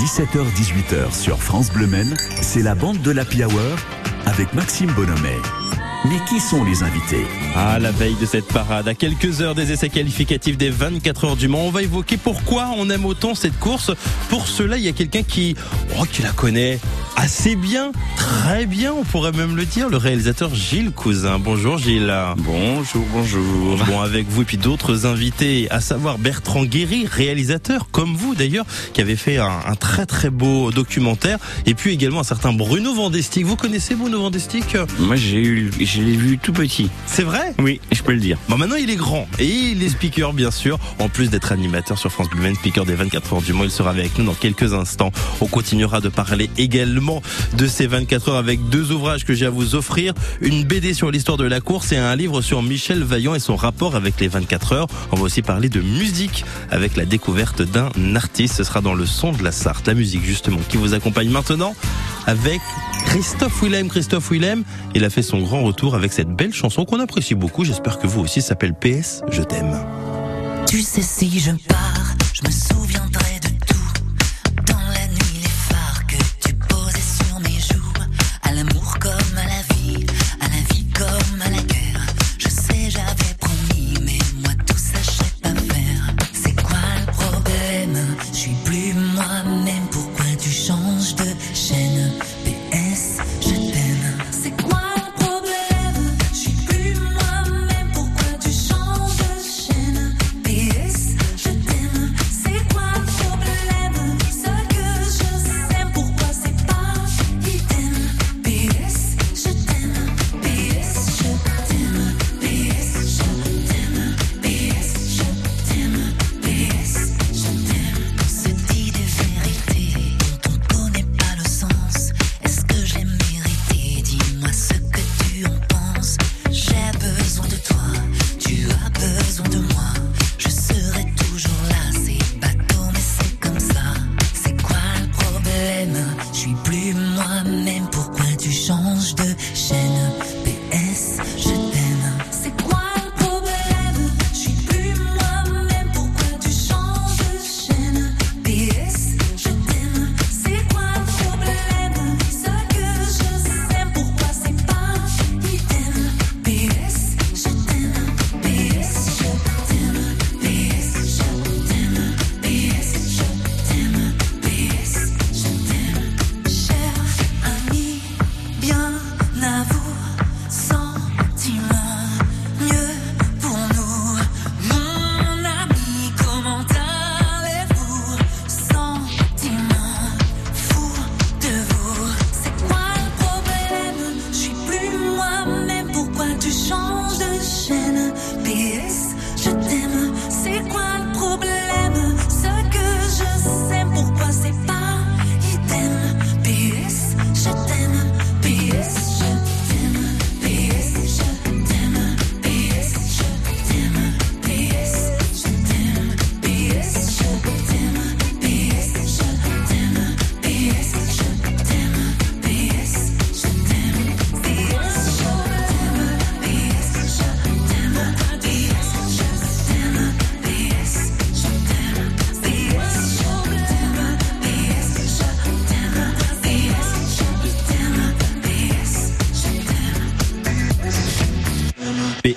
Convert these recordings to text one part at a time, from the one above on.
17h-18h sur France Bleu Men, c'est la bande de l'Happy Hour avec Maxime Bonhomet. Mais qui sont les invités? À la veille de cette parade, à quelques heures des essais qualificatifs des 24 heures du Mans, on va évoquer pourquoi on aime autant cette course. Pour cela, il y a quelqu'un qui, oh, qui la connaît assez bien, très bien, on pourrait même le dire, le réalisateur Gilles Cousin. Bonjour Gilles. Bonjour, bonjour. Bon, avec vous et puis d'autres invités, à savoir Bertrand Guéry, réalisateur, comme vous d'ailleurs, qui avait fait un, un, très très beau documentaire, et puis également un certain Bruno Vandestick. Vous connaissez Bruno Vandestick? Moi, j'ai eu, je l'ai vu tout petit. C'est vrai? Oui, je peux le dire. Bon, maintenant il est grand, et il est speaker bien sûr, en plus d'être animateur sur France Bleu speaker des 24 heures du Mans, il sera avec nous dans quelques instants. On continuera de parler également de ces 24 heures avec deux ouvrages que j'ai à vous offrir. Une BD sur l'histoire de la course et un livre sur Michel Vaillant et son rapport avec les 24 heures. On va aussi parler de musique avec la découverte d'un artiste. Ce sera dans le son de la Sarthe. La musique justement qui vous accompagne maintenant avec Christophe Willem. Christophe Willem, il a fait son grand retour avec cette belle chanson qu'on apprécie beaucoup. J'espère que vous aussi s'appelle PS, je t'aime. Tu sais si je pars, je me souviendrai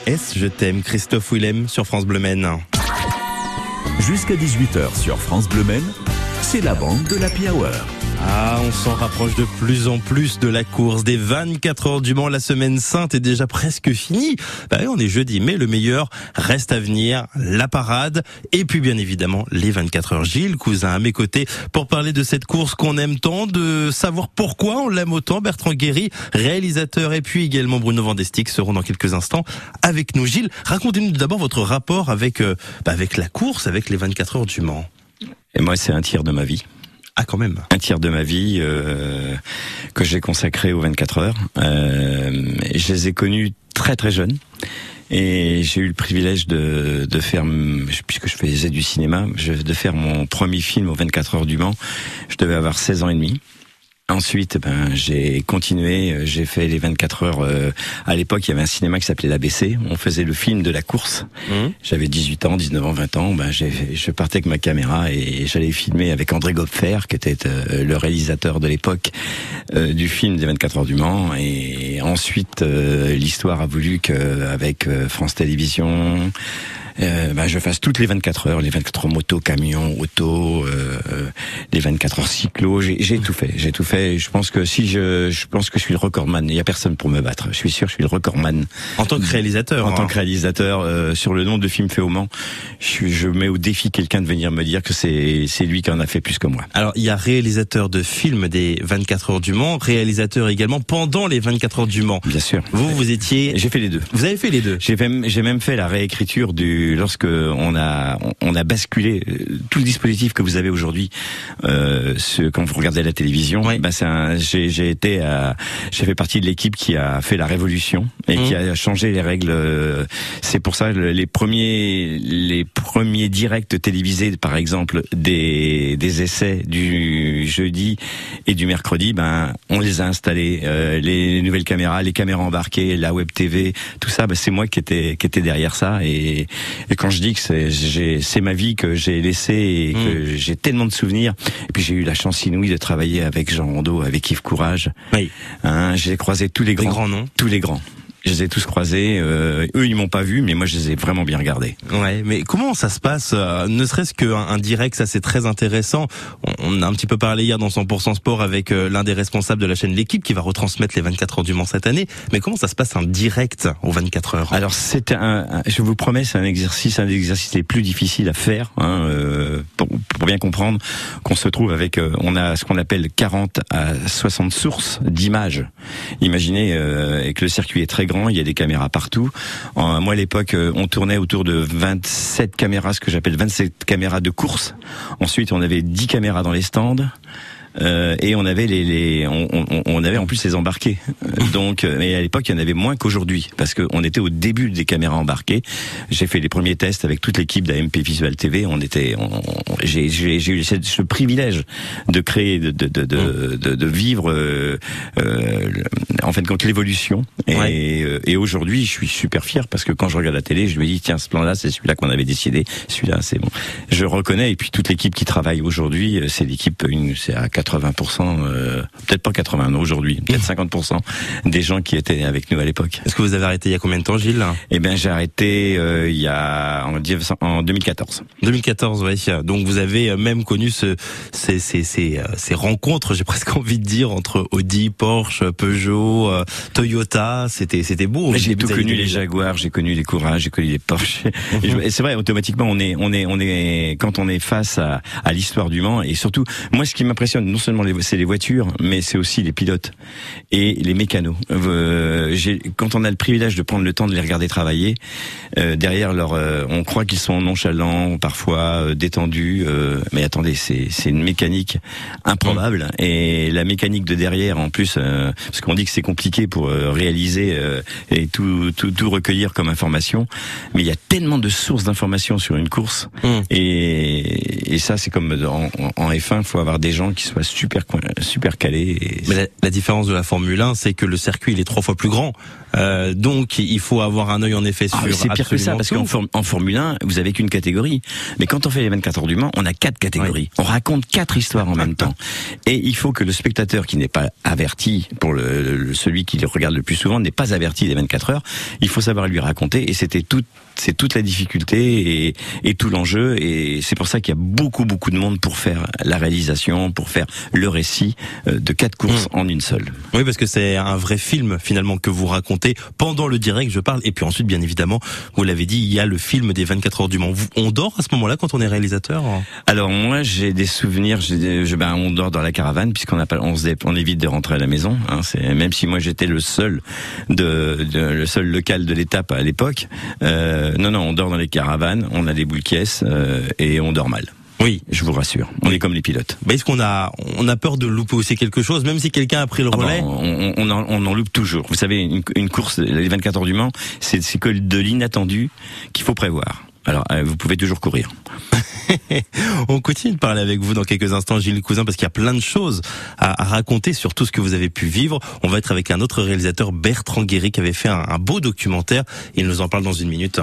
PS Je t'aime, Christophe Willem sur France Bleu. Jusqu'à 18h sur France Bleu c'est la bande de la Hour. Ah, on s'en rapproche de plus en plus de la course des 24 heures du Mans. La semaine sainte est déjà presque finie. Bah on est jeudi, mais le meilleur reste à venir. La parade. Et puis, bien évidemment, les 24 heures. Gilles, cousin à mes côtés, pour parler de cette course qu'on aime tant, de savoir pourquoi on l'aime autant. Bertrand Guéry, réalisateur, et puis également Bruno Vandestick seront dans quelques instants avec nous. Gilles, racontez-nous d'abord votre rapport avec, euh, bah, avec la course, avec les 24 heures du Mans. Et moi, c'est un tiers de ma vie. Ah, quand même. Un tiers de ma vie euh, que j'ai consacré aux 24 heures. Euh, je les ai connus très très jeunes. Et j'ai eu le privilège de, de faire, puisque je faisais du cinéma, de faire mon premier film aux 24 heures du Mans. Je devais avoir 16 ans et demi. Ensuite, ben, j'ai continué, euh, j'ai fait les 24 heures. euh, à l'époque, il y avait un cinéma qui s'appelait l'ABC. On faisait le film de la course. Mmh. J'avais 18 ans, 19 ans, 20 ans. Ben, j'ai, je partais avec ma caméra et j'allais filmer avec André Gopfer, qui était euh, le réalisateur de l'époque euh, du film des 24 heures du Mans. Et ensuite, l'histoire a voulu qu'avec France Télévisions, euh, ben, je fasse toutes les 24 heures, les 24 heures moto, camion, auto, euh, les 24 heures cyclo. J'ai, tout fait, j'ai tout fait. Je pense que si je, je pense que je suis le recordman. Il y a personne pour me battre. Je suis sûr, je suis le recordman En tant que réalisateur. en hein. tant que réalisateur euh, sur le nombre de films faits au Mans. Je, je mets au défi quelqu'un de venir me dire que c'est, c'est lui qui en a fait plus que moi. Alors, il y a réalisateur de films des 24 heures du Mans, réalisateur également pendant les 24 heures du Mans. Bien sûr. Vous, vous étiez, J'ai fait les deux. vous avez fait les deux. J'ai même, j'ai même fait la réécriture du lorsque on a on, a basculé euh, tout le dispositif que vous avez aujourd'hui. Euh, ce, quand vous regardez la télévision, Oui. c'est un- j'ai j'ai été j'ai fait partie de l'équipe qui a fait la révolution et Mhm. qui a changé les règles. euh, C'est pour ça le- les premiers les premiers directs télévisés, par exemple des des essais du jeudi et du mercredi, ben on les a installés, euh, les nouvelles caméras, les caméras embarquées, la web TV, tout ça, ben, c'est moi qui était qui était derrière ça et, et quand je dis que c'est ma vie que j'ai laissée et que j'ai tellement de souvenirs et puis j'ai eu la chance inouïe de travailler avec Jean Rondeau, avec Yves Courage, Oui. hein, j'ai croisé tous les Les grands, grands noms. tous les grands. Je les ai tous croisés. euh, eux, ils m'ont pas vu, mais moi, je les ai vraiment bien regardés. Ouais, mais comment ça se passe euh, Ne serait-ce qu'un un direct, ça c'est très intéressant. On, on a un petit peu parlé hier dans 100% Sport avec euh, l'un des responsables de la chaîne L'équipe qui va retransmettre les 24 heures du Mans cette année. Mais comment ça se passe un direct aux 24 heures? Alors c'est un, un- je vous promets, c'est un exercice, un des exercices les plus difficiles à faire, hein, euh, pour, pour bien comprendre qu'on se trouve avec, euh, on a ce qu'on appelle 40 à 60 sources d'images. Imaginez euh, et que le circuit est très grand, il y a des caméras partout. Moi à l'époque, euh, on tournait autour de 27 caméras, ce que j'appelle 27 caméras de course. Ensuite, on avait 10 caméras dans les stands. Euh, et on avait les, les on, on, on avait en plus les embarqués. Euh, Donc, euh, mais à l'époque, il y en avait moins qu'aujourd'hui parce qu'on était au début des caméras embarquées. J'ai fait les premiers tests avec toute l'équipe d'AMP Visual TV. On était, on- j'ai j'ai- j'ai eu ce, privilège de créer, de de de, de, de- de vivre, euh, euh, en fait, compte l'évolution. Et, Ouais. et aujourd'hui, je suis super fier parce que quand je regarde la télé, je me dis tiens, ce plan-là, c'est celui-là qu'on avait décidé. Celui-là, c'est bon. Je reconnais. Et puis toute l'équipe qui travaille aujourd'hui, c'est l'équipe, une, c'est à 80%, euh, peut-être pas 80, non, aujourd'hui, peut-être 50% des gens qui étaient avec nous à l'époque. Est-ce que vous avez arrêté il y a combien de temps, Gilles? Eh bien, j'ai arrêté euh, il y a en, 1900 en 2014. 2014, ouais. Donc vous avez euh, même connu ce, ces, ces, ces, euh, ces rencontres, j'ai presque envie de dire, entre Audi, Porsche, Peugeot, euh, Toyota. C'était, c'était beau. J'ai tout connu les Jaguars, j'ai connu les Courage, j'ai connu les Porsche. Et c'est vrai, automatiquement, on est, on est, on est, quand on est face à, à l'histoire du Mans, et surtout, moi, ce qui m'impressionne, non seulement les- c'est les voitures, mais c'est aussi les pilotes et les mécanos. Euh, j'ai- quand on a le privilège de prendre le temps de les regarder travailler, euh, derrière leur, euh, on croit qu'ils sont nonchalants, parfois euh, détendus, euh, mais attendez, c'est, c'est une mécanique improbable. Et la mécanique de derrière, en plus, euh, parce qu'on dit que c'est compliqué pour réaliser euh, et tout, tout, tout recueillir comme information, mais il y a tellement de sources d'informations sur une course, Mm. et, et ça, c'est comme en, en F1, il faut avoir des gens qui soient super, super calés. Et Mais la, la différence de la Formule 1, c'est que le circuit il est trois fois plus grand. Euh, donc il faut avoir un œil en effet sur Ah, mais c'est pire que ça, parce qu'en Form- en Formule 1, vous avez qu'une catégorie. Mais quand on fait les 24 heures du Mans, on a quatre catégories. On raconte quatre histoires en même temps. Et il faut que le spectateur qui n'est pas averti, pour le- celui qui le regarde le plus souvent, n'est pas averti des 24 heures, il faut savoir lui raconter. Et c'était tout, c'est toute la difficulté et, et tout l'enjeu. Et c'est pour ça qu'il y a beaucoup, beaucoup de monde pour faire la réalisation, pour faire le récit euh, de quatre courses en une seule. Oui, parce que c'est un vrai film finalement que vous racontez pendant le direct, je parle. Et puis ensuite, bien évidemment, vous l'avez dit, il y a le film des 24 heures du Mans. On dort à ce moment-là quand on est réalisateur? Alors moi j'ai des souvenirs, j'ai des- je, ben, on dort dans la caravane puisqu'on a pas, on, se on évite de rentrer à la maison. Hein, c'est même si moi j'étais le seul de, de- le seul local de l'étape à l'époque. Euh, non non, on dort dans les caravanes, on a des boules caisses euh, et on dort mal. Oui. Je vous rassure, on est comme les pilotes. Mais est-ce qu'on a, on a peur de louper aussi quelque chose, même si quelqu'un a pris le Ah bon, relais on, on, en, on en loupe toujours. Vous savez, une, une course, les 24 heures du Mans, c'est c'est que de l'inattendu qu'il faut prévoir. Alors, euh, vous pouvez toujours courir. On continue de parler avec vous dans quelques instants, Gilles Cousin, parce qu'il y a plein de choses à, raconter sur tout ce que vous avez pu vivre. On va être avec un autre réalisateur, Bertrand Guéry, qui avait fait un, un beau documentaire. Il nous en parle dans une minute.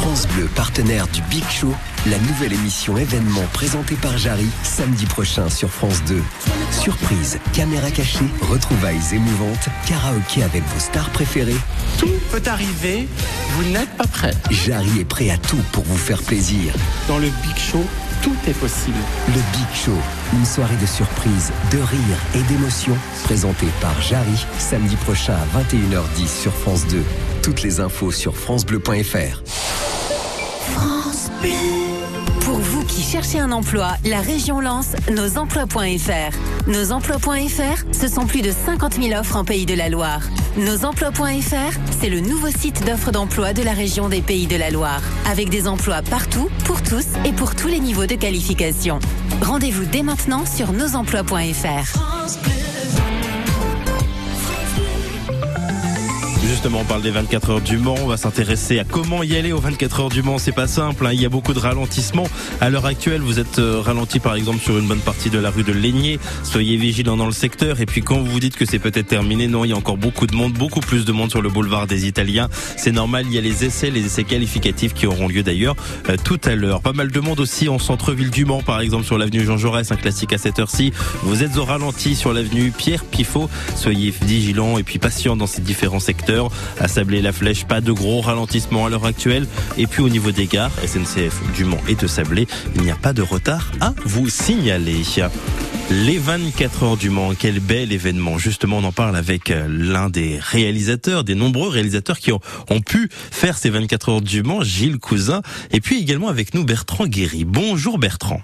France Bleu, partenaire du Big Show, la nouvelle émission événement présentée par Jarry, samedi prochain sur France 2. Surprise, caméra cachée, retrouvailles émouvantes, karaoké avec vos stars préférées. Tout peut arriver, vous n'êtes pas prêt. Jarry est prêt à tout pour vous faire plaisir. Dans le Big Show, tout est possible. Le Big Show, une soirée de surprise, de rire et d'émotion, présentée par Jarry, samedi prochain à 21h10 sur France 2. Toutes les infos sur francebleu.fr. France Bleu. Pour vous qui cherchez un emploi, la région lance nosemplois.fr. Nosemplois.fr, ce sont plus de 50 000 offres en Pays de la Loire. Nosemplois.fr, c'est le nouveau site d'offres d'emploi de la région des Pays de la Loire. Avec des emplois partout, pour tous et pour tous les niveaux de qualification. Rendez-vous dès maintenant sur nosemplois.fr. Justement, on parle des 24 heures du Mans. On va s'intéresser à comment y aller aux 24 heures du Mans. C'est pas simple. Hein. Il y a beaucoup de ralentissements. À l'heure actuelle, vous êtes euh, ralenti par exemple sur une bonne partie de la rue de Laigné. Soyez vigilants dans le secteur. Et puis quand vous vous dites que c'est peut-être terminé, non, il y a encore beaucoup de monde, beaucoup plus de monde sur le boulevard des Italiens. C'est normal. Il y a les essais, les essais qualificatifs qui auront lieu d'ailleurs euh, tout à l'heure. Pas mal de monde aussi en centre-ville du Mans, par exemple sur l'avenue Jean Jaurès, un classique à cette heure-ci. Vous êtes au ralenti sur l'avenue Pierre Pifot. Soyez vigilants et puis patients dans ces différents secteurs à Sablé-la Flèche, pas de gros ralentissement à l'heure actuelle. Et puis au niveau des gares, SNCF du Mans et de Sablé, il n'y a pas de retard à vous signaler. Les 24 heures du Mans, quel bel événement. Justement, on en parle avec euh, l'un des réalisateurs, des nombreux réalisateurs qui ont, ont, pu faire ces 24 heures du Mans, Gilles Cousin, et puis également avec nous Bertrand Guéry. Bonjour Bertrand.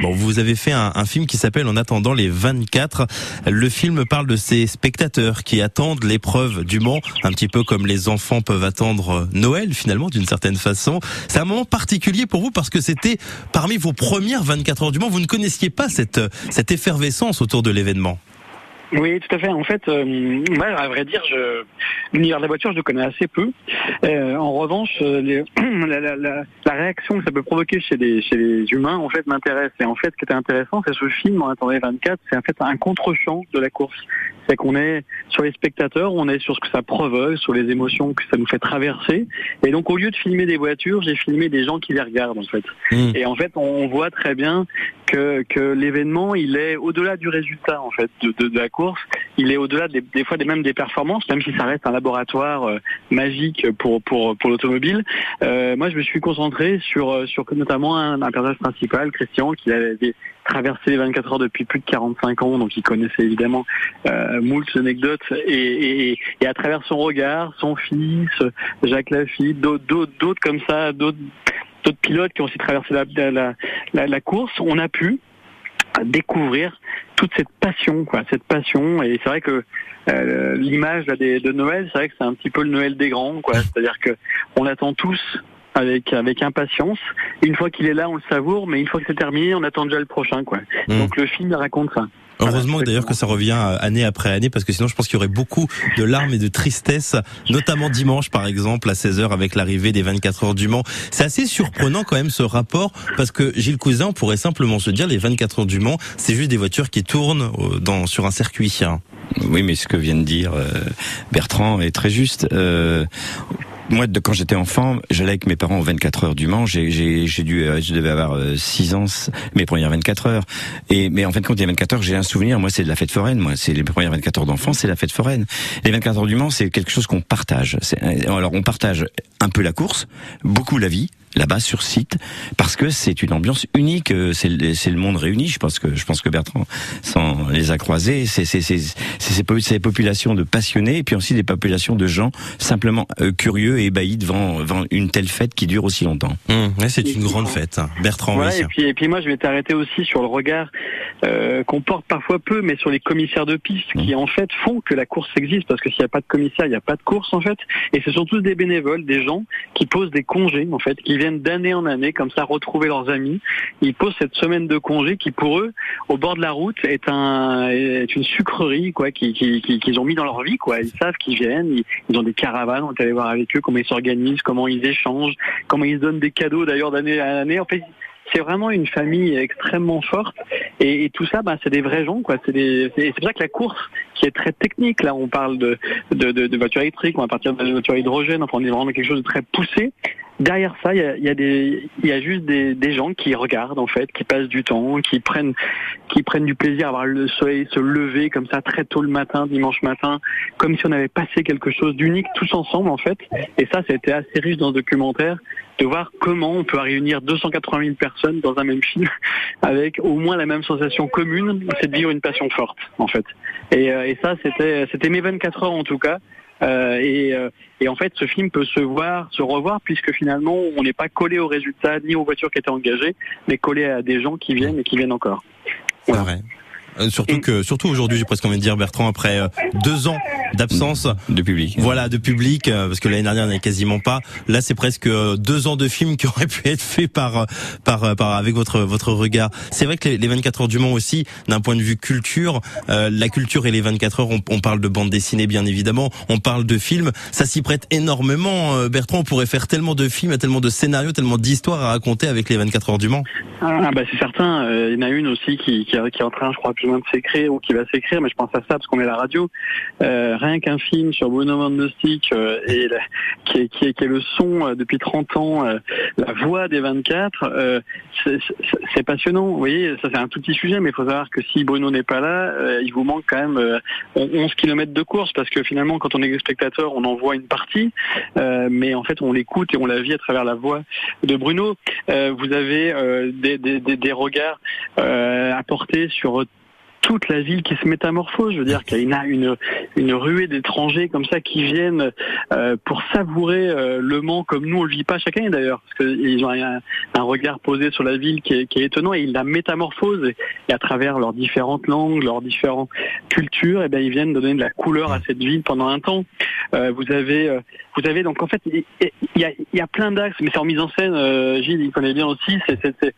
Bon, vous avez fait un, un film qui s'appelle En attendant les 24. Le film parle de ces spectateurs qui attendent l'épreuve du Mans, un petit peu comme les enfants peuvent attendre Noël finalement d'une certaine façon. C'est un moment particulier pour vous parce que c'était parmi vos premières 24 heures du Mans. Vous ne connaissiez pas cette, cette effervescence autour de l'événement. Oui, tout à fait. En fait, euh, moi, à vrai dire, je, l'univers de la voiture, je le connais assez peu. Euh, en revanche, euh, les, la, la, la, la, réaction que ça peut provoquer chez les, chez les humains, en fait, m'intéresse. Et en fait, ce qui était intéressant, c'est ce film, en attendait 24, c'est en fait un contre-champ de la course. C'est qu'on est sur les spectateurs, on est sur ce que ça provoque, sur les émotions que ça nous fait traverser. Et donc, au lieu de filmer des voitures, j'ai filmé des gens qui les regardent, en fait. Mmh. Et en fait, on voit très bien que, que l'événement, il est au-delà du résultat, en fait, de, de, de la course il est au-delà des, des, fois des même des performances, même si ça reste un laboratoire euh, magique pour pour pour l'automobile. Euh, moi, je me suis concentré sur euh, sur notamment un, personnage principal, Christian, qui avait traversé les 24 heures depuis plus de 45 ans, donc il connaissait évidemment moult anecdotes et, à travers son regard, son fils, Jacques Lafitte, d'autres d'autres comme ça, d'autres pilotes qui ont aussi traversé la, la course, on a pu découvrir toute cette passion, quoi, cette passion. Et c'est vrai que euh, l'image de Noël, c'est vrai que c'est un petit peu le Noël des grands, quoi. C'est-à-dire que on attend tous avec avec impatience. Une fois qu'il est là, on le savoure, mais une fois que c'est terminé, on attend déjà le prochain, quoi. Mmh. Donc le film raconte ça. Heureusement d'ailleurs que ça revient année après année parce que sinon je pense qu'il y aurait beaucoup de larmes et de tristesse, notamment dimanche par exemple à 16h avec l'arrivée des 24 heures du Mans. C'est assez surprenant quand même ce rapport parce que Gilles Cousin on pourrait simplement se dire les 24 heures du Mans c'est juste des voitures qui tournent euh, dans, sur un circuit. Oui mais ce que vient de dire euh, Bertrand est très juste. Euh, moi, de, quand j'étais enfant, j'allais avec mes parents aux 24 heures du Mans. J'ai, j'ai, j'ai dû, euh, je devais avoir 6 euh, ans, mes premières 24 heures. Et mais en fin de compte, les 24 heures, j'ai un souvenir. Moi, c'est de la fête foraine. Moi, c'est les premières 24 heures d'enfance, c'est la fête foraine. Les 24 heures du Mans, c'est quelque chose qu'on partage. C'est, alors, on partage un peu la course, beaucoup la vie, là-bas sur site parce que c'est une ambiance unique euh, c'est le, le monde réuni je pense que je pense que Bertrand sans les a croisés c'est c'est c'est c'est ces populations de passionnés et puis aussi des populations de gens simplement euh, curieux et ébahis devant, devant une telle fête qui dure aussi longtemps mmh, c'est une grande fête hein. Bertrand ouais, et puis et puis moi je m'étais arrêté aussi sur le regard euh, qu'on porte parfois peu mais sur les commissaires de piste mmh. qui en fait font que la course existe parce que s'il n'y a pas de commissaire il n'y a pas de course en fait et ce sont tous des bénévoles des gens qui posent des congés en fait qui viennent d'année en année comme ça retrouver leurs amis. Ils posent cette semaine de congé qui pour eux, au bord de la route, est un est une sucrerie quoi, qu'ils qui, qui, ont mis dans leur vie quoi. Ils savent qu'ils viennent, ils, ont des caravanes, on est allé voir avec eux comment ils s'organisent, comment ils échangent, comment ils se donnent des cadeaux d'ailleurs d'année à année. En fait, c'est vraiment une famille extrêmement forte et, tout ça, bah, c'est des vrais gens, quoi. C'est c'est pour ça que la course, qui est très technique, là, on parle de de, de, de voitures électriques, on va partir de voitures hydrogène, enfin, on est vraiment quelque chose de très poussé. Derrière ça, il y a, juste des, gens qui regardent en fait, qui passent du temps, qui prennent, qui prennent du plaisir à voir le soleil se lever comme ça très tôt le matin, dimanche matin, comme si on avait passé quelque chose d'unique tous ensemble en fait. Et ça, été assez riche dans ce documentaire de voir comment on peut réunir 280 000 personnes dans un même film avec au moins la même sensation commune, c'est de vivre une passion forte en fait. Et, euh, et ça, c'était c'était mes 24 heures en tout cas. Euh, et, euh, et, en fait, ce film peut se voir, se revoir, puisque finalement, on n'est pas collé aux résultats ni aux voitures qui étaient engagées, mais collé à des gens qui viennent et qui viennent encore. Voilà. Euh, surtout que, surtout aujourd'hui, j'ai presque envie de dire Bertrand, après euh, deux ans d'absence de public. Voilà, de public, euh, parce que l'année dernière, il n'y quasiment pas. Là, c'est presque deux ans de films qui auraient pu être faits par, par, par avec votre votre regard. C'est vrai que les, 24 heures du Mans aussi, d'un point de vue culture, la culture et les 24 heures, on, parle de bande dessinée bien évidemment, on parle de films, ça s'y prête énormément. Bertrand, on pourrait faire tellement de films, tellement de scénarios, tellement d'histoires à raconter avec les 24 heures du Mans. Ah bah c'est certain. Il y en a une aussi qui, qui, qui est en train, je crois, de s'écrire ou qui va s'écrire, mais je pense à ça parce qu'on est la radio. Euh, rien qu'un film sur Bruno Van euh, qui, est, qui, qui, le son euh, depuis 30 ans, la voix des 24, euh, c'est passionnant. Vous voyez, ça c'est un tout petit sujet, mais il faut savoir que si Bruno n'est pas là, il vous manque quand même 11 km de course parce que finalement, quand on est spectateur, on en voit une partie, mais en fait, on l'écoute et on la vit à travers la voix de Bruno. vous avez des, des regards apportés sur toute la ville qui se métamorphose. Je veux dire qu'il y a une, une, ruée d'étrangers comme ça qui viennent euh, pour savourer euh, Le Mans comme nous on le vit pas chaque année d'ailleurs, parce qu'ils ont un, regard posé sur la ville qui est, qui est étonnant et ils la métamorphosent et, à travers leurs différentes langues, leurs différentes cultures, et eh bien ils viennent donner de la couleur à cette ville pendant un temps. Euh, vous avez, vous avez donc en fait il y a, y a plein d'axes, mais c'est en mise en scène. Gilles il connaît bien aussi. C'est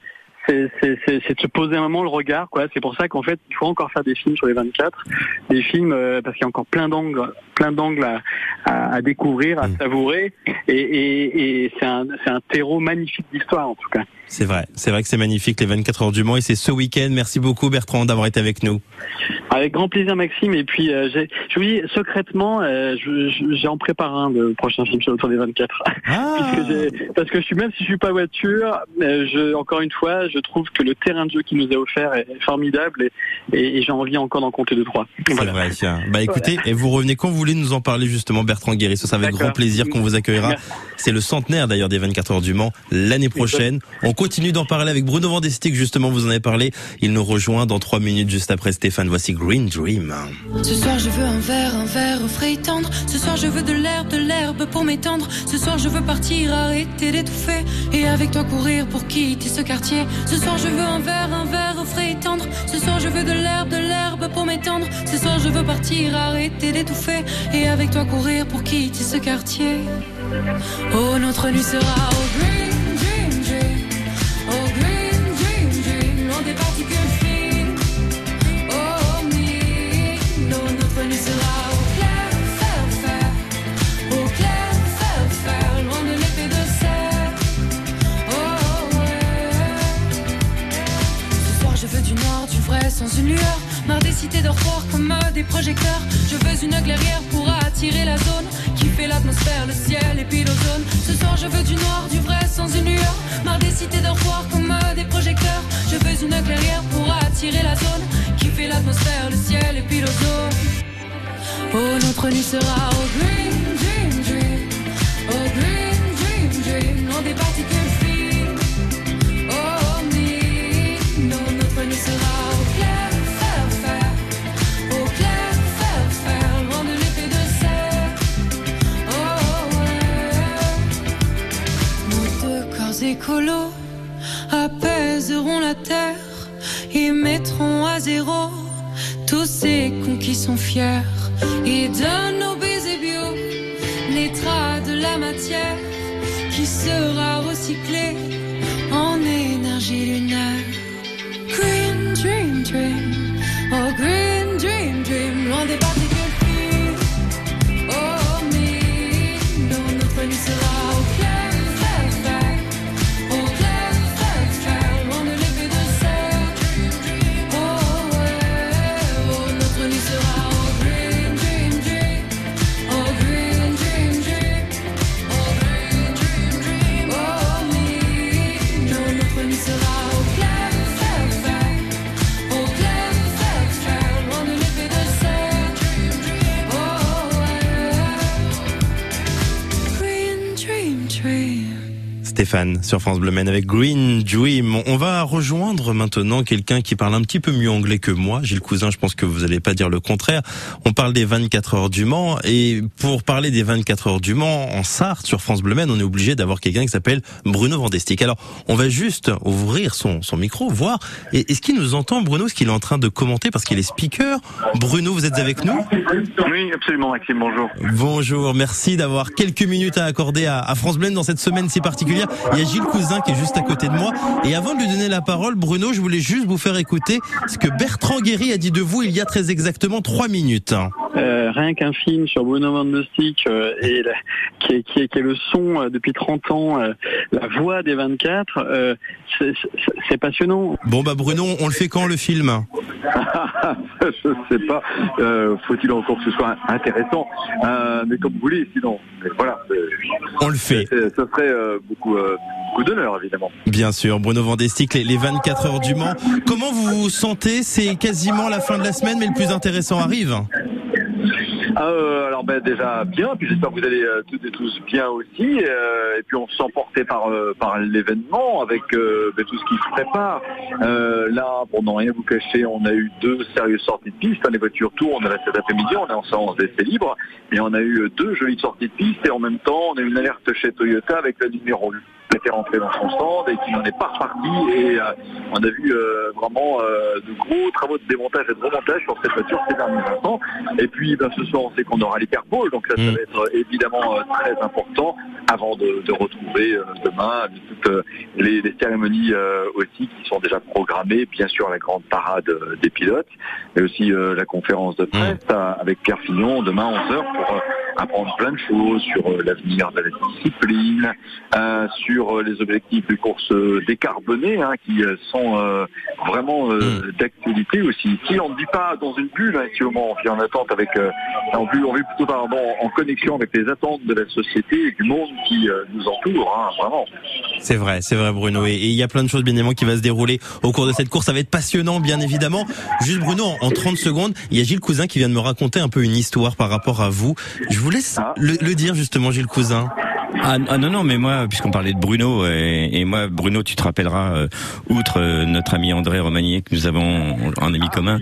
c'est de se poser un moment le regard quoi. C'est pour ça qu'en fait il faut encore faire des films sur les 24 des films euh, parce qu'il y a encore plein d'angles plein d'angles à, à, à, découvrir à mm. savourer. Et, et, et c'est un, un terreau magnifique d'histoire en tout cas. C'est vrai. C'est vrai que c'est magnifique les 24 heures du Mans. Et c'est ce week-end. Merci beaucoup Bertrand d'avoir été avec nous. Avec grand plaisir Maxime. Et puis euh, je vous dis secrètement euh, j'en prépare un de prochain film sur le tour des 24 ah. parce que je suis même si je suis pas voiture euh, je encore une fois je trouve que le terrain de jeu qui nous est offert est formidable et, et, j'ai envie encore d'en compter deux trois. C'est vrai. Bah écoutez, et vous revenez quand vous voulez nous en parler justement Bertrand c'est avec grand plaisir qu'on vous accueillera. C'est le centenaire d'ailleurs des 24 heures du Mans l'année prochaine. On continue d'en parler avec Bruno Vandestick justement, vous en avez parlé. Il nous rejoint dans trois minutes juste après Stéphane. Voici Green Dream. Ce soir je veux un verre, un verre frais et tendre. Ce soir je veux de l'herbe, de l'herbe pour m'étendre. Ce soir je veux partir, arrêter d'étouffer et avec toi courir pour quitter ce quartier. Ce soir je veux un verre, un verre au frais et tendre. Ce soir je veux de l'herbe, de l'herbe pour m'étendre. Ce soir je veux partir, arrêter d'étouffer et avec toi courir pour quitter ce quartier. Oh notre nuit sera au green, dream, dream. Au green, dream, dream. Loin des particules fines. Oh me, non notre nuit sera sans une lueur. Marre des cités d'orfort comme des projecteurs. Je veux une clairière pour attirer la zone qui fait l'atmosphère, le ciel et puis l'ozone. Ce soir, je veux du noir, du vrai sans une lueur. Marre des cités d'orfort comme des projecteurs. Je veux une clairière pour attirer la zone qui fait l'atmosphère, le ciel et puis l'ozone. Oh, notre nuit sera au green, dream, dream. Au green, dream, dream. Non des particules écolos apaiseront la terre et mettront à zéro tous ces cons qui sont fiers. Et de nos bio naîtra de la matière qui sera recyclée Stéphane sur France Bleu avec Green Dream. On va rejoindre maintenant quelqu'un qui parle un petit peu mieux anglais que moi. Gilles Cousin, je pense que vous n'allez pas dire le contraire. On parle des 24 heures du Mans et pour parler des 24 heures du Mans en Sarthe sur France Bleu Men, on est obligé d'avoir quelqu'un qui s'appelle Bruno Vandestick. Alors, on va juste ouvrir son, son micro, voir. Est-ce qu'il nous entend, Bruno, ce qu'il est en train de commenter parce qu'il est speaker Bruno, vous êtes avec nous? Oui, absolument, Maxime, bonjour. Bonjour, merci d'avoir quelques minutes à accorder à, à France Bleu dans cette semaine si particulière. Il y a Gilles Cousin qui est juste à côté de moi. Et avant de lui donner la parole, Bruno, je voulais juste vous faire écouter ce que Bertrand Guéry a dit de vous il y a très exactement trois minutes. Euh, rien qu'un film sur Bruno Van euh, et la- qui, est, qui, est, qui est le son euh, depuis 30 ans, euh, la voix des 24, euh, c'est- passionnant. Bon bah Bruno, on le fait quand le film? Je sais pas. Faut-il encore que ce soit intéressant? Mais comme vous voulez, sinon. Voilà. On le fait. Ce serait beaucoup, beaucoup d'honneur, évidemment. Bien sûr, Bruno Vandestick, les, les 24 heures du Mans. Comment vous vous sentez C'est quasiment la fin de la semaine, mais le plus intéressant arrive. Euh, alors ben déjà bien, puis j'espère que vous allez euh, toutes et tous bien aussi. euh, et puis on se sent porté par par l'événement avec ben, tout ce qui se prépare. Là, pour ne rien vous cacher, on a eu deux sérieuses sorties de piste. hein, les voitures tournent là cet après-midi, on est en séance d'essai libre, et on a eu deux jolies sorties de piste. Et en même temps, on a eu une alerte chez Toyota avec le numéro 8 qui était rentré dans son stand et qui n'en est pas reparti. Et euh, on a vu euh, vraiment euh, de gros travaux de démontage et de remontage sur cette voiture ces derniers instants. Et puis ben, ce soir, on sait qu'on aura l'hyperpole, donc ça, ça Mm. va être évidemment très important avant de, de retrouver demain toutes les, les cérémonies aussi qui sont déjà programmées. Bien sûr, la grande parade des pilotes, mais aussi la conférence de presse euh, avec Pierre Fignon demain 11h pour apprendre plein de choses sur l'avenir de la discipline, euh, sur euh, les objectifs de course euh, décarbonée hein, qui euh, sont euh, vraiment euh, d'actualité aussi. Qui on ne dit pas dans une bulle hein, actuellement, on est en attente avec, euh, en vue, en vue plutôt pardon, en connexion avec les attentes de la société et du monde qui nous entoure, hein, vraiment. C'est vrai, c'est vrai Bruno. Et il y a plein de choses bien évidemment qui va se dérouler au cours de cette course. Ça va être passionnant bien évidemment. Juste Bruno, en, en 30 secondes, il y a Gilles Cousin qui vient de me raconter un peu une histoire par rapport à vous. Je vous laisse Ah. le, le dire justement Gilles Cousin. Ah, ah non non mais moi puisqu'on parlait de Bruno et, et moi Bruno tu te rappelleras euh, outre euh, notre ami André Romagné que nous avons un ami commun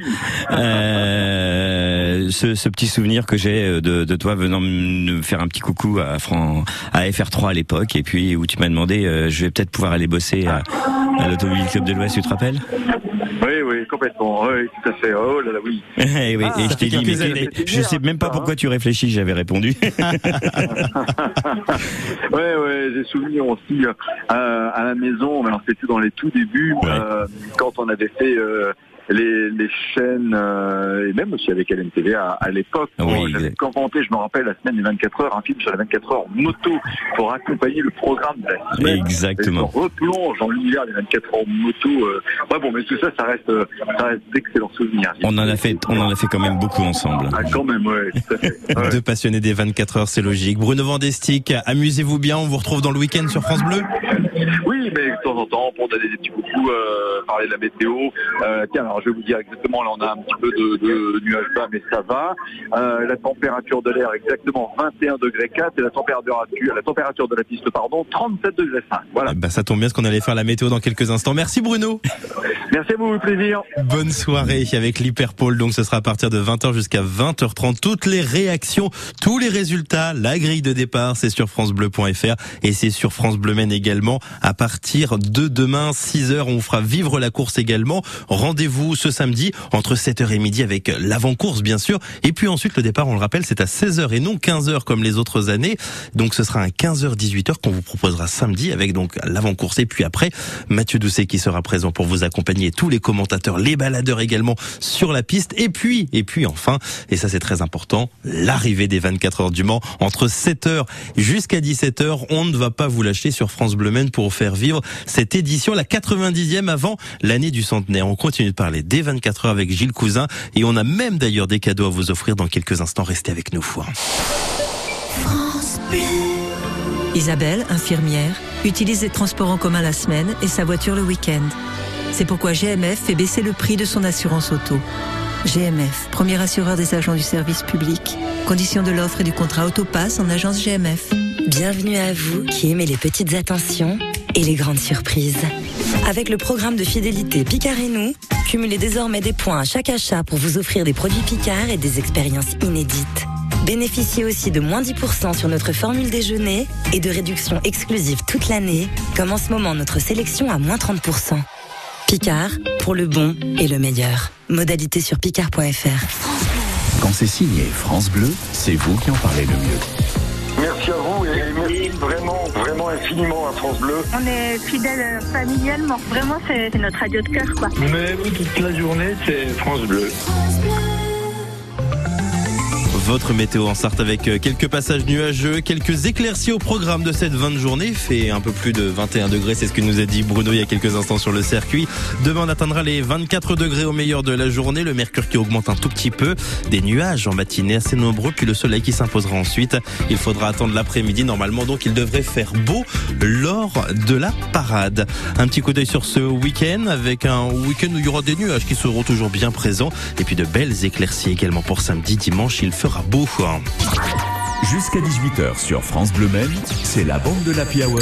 euh, ce, ce petit souvenir que j'ai euh, de, de toi venant me faire un petit coucou à Fran, à FR3 à l'époque et puis où tu m'as demandé euh, je vais peut-être pouvoir aller bosser à, à l'Automobile Club de l'Ouest tu te rappelles? Oui, oui, complètement. Oui, tout à fait. Oh là là, oui. Eh oui, Ah, et ça je t'ai dit mais années. je sais même pas pourquoi tu réfléchis j'avais répondu ouais, ouais, j'ai souvenir aussi euh, à la maison, mais alors c'était dans les tout débuts, Ouais. euh, quand on avait fait euh, les, les chaînes, euh, et même aussi avec LNTV à, à l'époque, Oui, j'avais commenté, je me rappelle, la semaine des 24 heures, un film sur les 24 heures moto pour accompagner le programme de la semaine. Et je exactement replonge dans l'univers des 24 heures moto. Euh, ouais, bon, mais tout ça, ça reste, ça reste d'excellents souvenirs. on en a fait on en a fait quand même beaucoup ensemble Ah, quand même, ouais, tout à fait. Ouais. Deux passionnés des 24 heures, c'est logique. Bruno Vandestick, amusez-vous bien. On vous retrouve dans le week-end sur France Bleu. Oui, de temps en temps, pour donner des petits coucous, euh, parler de la météo. Euh, tiens, alors je vais vous dire exactement, là on a un petit peu de, de nuages bas, mais ça va. Euh, la température de l'air exactement 21 degrés 4 et la température, la température de la piste, pardon, 37 degrés 5. Voilà. Ben, ça tombe bien parce qu'on allait faire la météo dans quelques instants. Merci Bruno. Merci à vous, plaisir. Bonne soirée avec l'Hyperpole. Donc ce sera à partir de 20h jusqu'à 20h30. Toutes les réactions, tous les résultats, la grille de départ, c'est sur francebleu.fr et c'est sur France Bleu Maine également. À partir de demain 6h, on vous fera vivre la course également. Rendez-vous ce samedi entre 7h et midi avec l'avant-course bien sûr. Et puis ensuite le départ, on le rappelle, c'est à 16h et non 15h comme les autres années. Donc ce sera un 15h-18h qu'on vous proposera samedi avec donc l'avant-course. Et puis après, Mathieu Doucet qui sera présent pour vous accompagner, tous les commentateurs, les baladeurs également sur la piste. Et puis, et puis enfin, et ça c'est très important, l'arrivée des 24 heures du Mans entre 7h jusqu'à 17h. On ne va pas vous lâcher sur France Bleu pour faire vivre cette édition, la 90e avant l'année du centenaire. On continue de parler des 24 heures avec Gilles Cousin et on a même d'ailleurs des cadeaux à vous offrir dans quelques instants. Restez avec nous. Isabelle, infirmière, utilise les transports en commun la semaine et sa voiture le week-end. C'est pourquoi GMF fait baisser le prix de son assurance auto. GMF, premier assureur des agents du service public. Conditions de l'offre et du contrat Autopass en agence GMF. Bienvenue à vous qui aimez les petites attentions et les grandes surprises. Avec le programme de fidélité Picard et nous, cumulez désormais des points à chaque achat pour vous offrir des produits Picard et des expériences inédites. Bénéficiez aussi de moins 10% sur notre formule déjeuner et de réductions exclusives toute l'année, comme en ce moment notre sélection à moins 30%. Picard, pour le bon et le meilleur. Modalité sur picard.fr. Quand c'est signé France Bleu, c'est vous qui en parlez le mieux. Merci à vous et merci vraiment, vraiment infiniment à France Bleu. On est fidèles familialement. Vraiment, c'est notre radio de cœur, quoi. Mais toute la journée, c'est France Bleu. Votre météo en Sarthe avec euh, quelques passages nuageux, quelques éclaircies au programme de cette 20 journée. Fait un peu plus de 21 degrés, c'est ce que nous a dit Bruno il y a quelques instants sur le circuit. Demain, on atteindra les 24 degrés au meilleur de la journée. Le mercure qui augmente un tout petit peu. Des nuages en matinée assez nombreux, puis le soleil qui s'imposera ensuite. Il faudra attendre l'après-midi. Normalement, donc, il devrait faire beau lors de la parade. Un petit coup d'œil sur ce week-end avec un week-end où il y aura des nuages qui seront toujours bien présents. Et puis de belles éclaircies également pour samedi, dimanche. Il fera beau. Jusqu'à 18h sur France Bleu Maine, c'est la bande de la Hour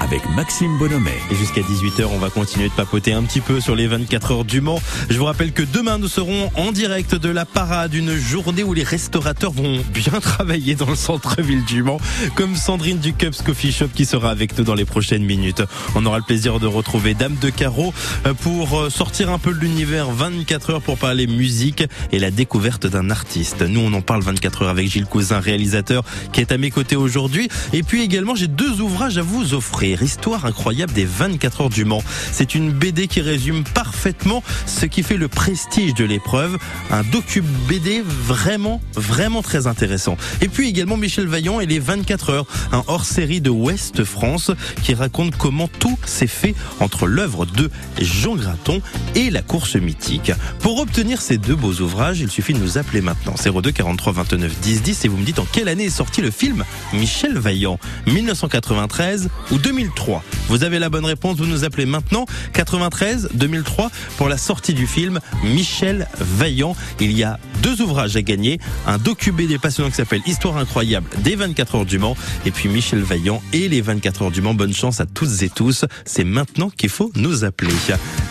avec Maxime Bonhomet. Et jusqu'à 18h, on va continuer de papoter un petit peu sur les 24 heures du Mans. Je vous rappelle que demain, nous serons en direct de la parade, une journée où les restaurateurs vont bien travailler dans le centre-ville du Mans, comme Sandrine du Cups Coffee Shop qui sera avec nous dans les prochaines minutes. On aura le plaisir de retrouver Dame de Carreau euh, pour euh, sortir un peu de l'univers 24 heures pour parler musique et la découverte d'un artiste. Nous, on en parle 24 heures avec Gilles Cousin, réalisateur, qui est à mes côtés aujourd'hui. Et puis également, j'ai deux ouvrages à vous offrir. Histoire incroyable des 24 heures du Mans. C'est une BD qui résume parfaitement ce qui fait le prestige de l'épreuve. Un docu BD vraiment, vraiment très intéressant. Et puis également Michel Vaillant et les 24 heures, un hors-série de Ouest France qui raconte comment tout s'est fait entre l'œuvre de Jean Graton et la course mythique. Pour obtenir ces deux beaux ouvrages, il suffit de nous appeler maintenant 02 43 29 10 10 et vous me dites en quelle année est sorti le film Michel Vaillant? 1993 ou 2000 2003. Vous avez la bonne réponse, vous nous appelez maintenant 93 2003 pour la sortie du film Michel Vaillant. Il y a deux ouvrages à gagner, un des passionnants qui s'appelle Histoire incroyable des 24 heures du Mans et puis Michel Vaillant et les 24 heures du Mans. Bonne chance à toutes et tous. C'est maintenant qu'il faut nous appeler.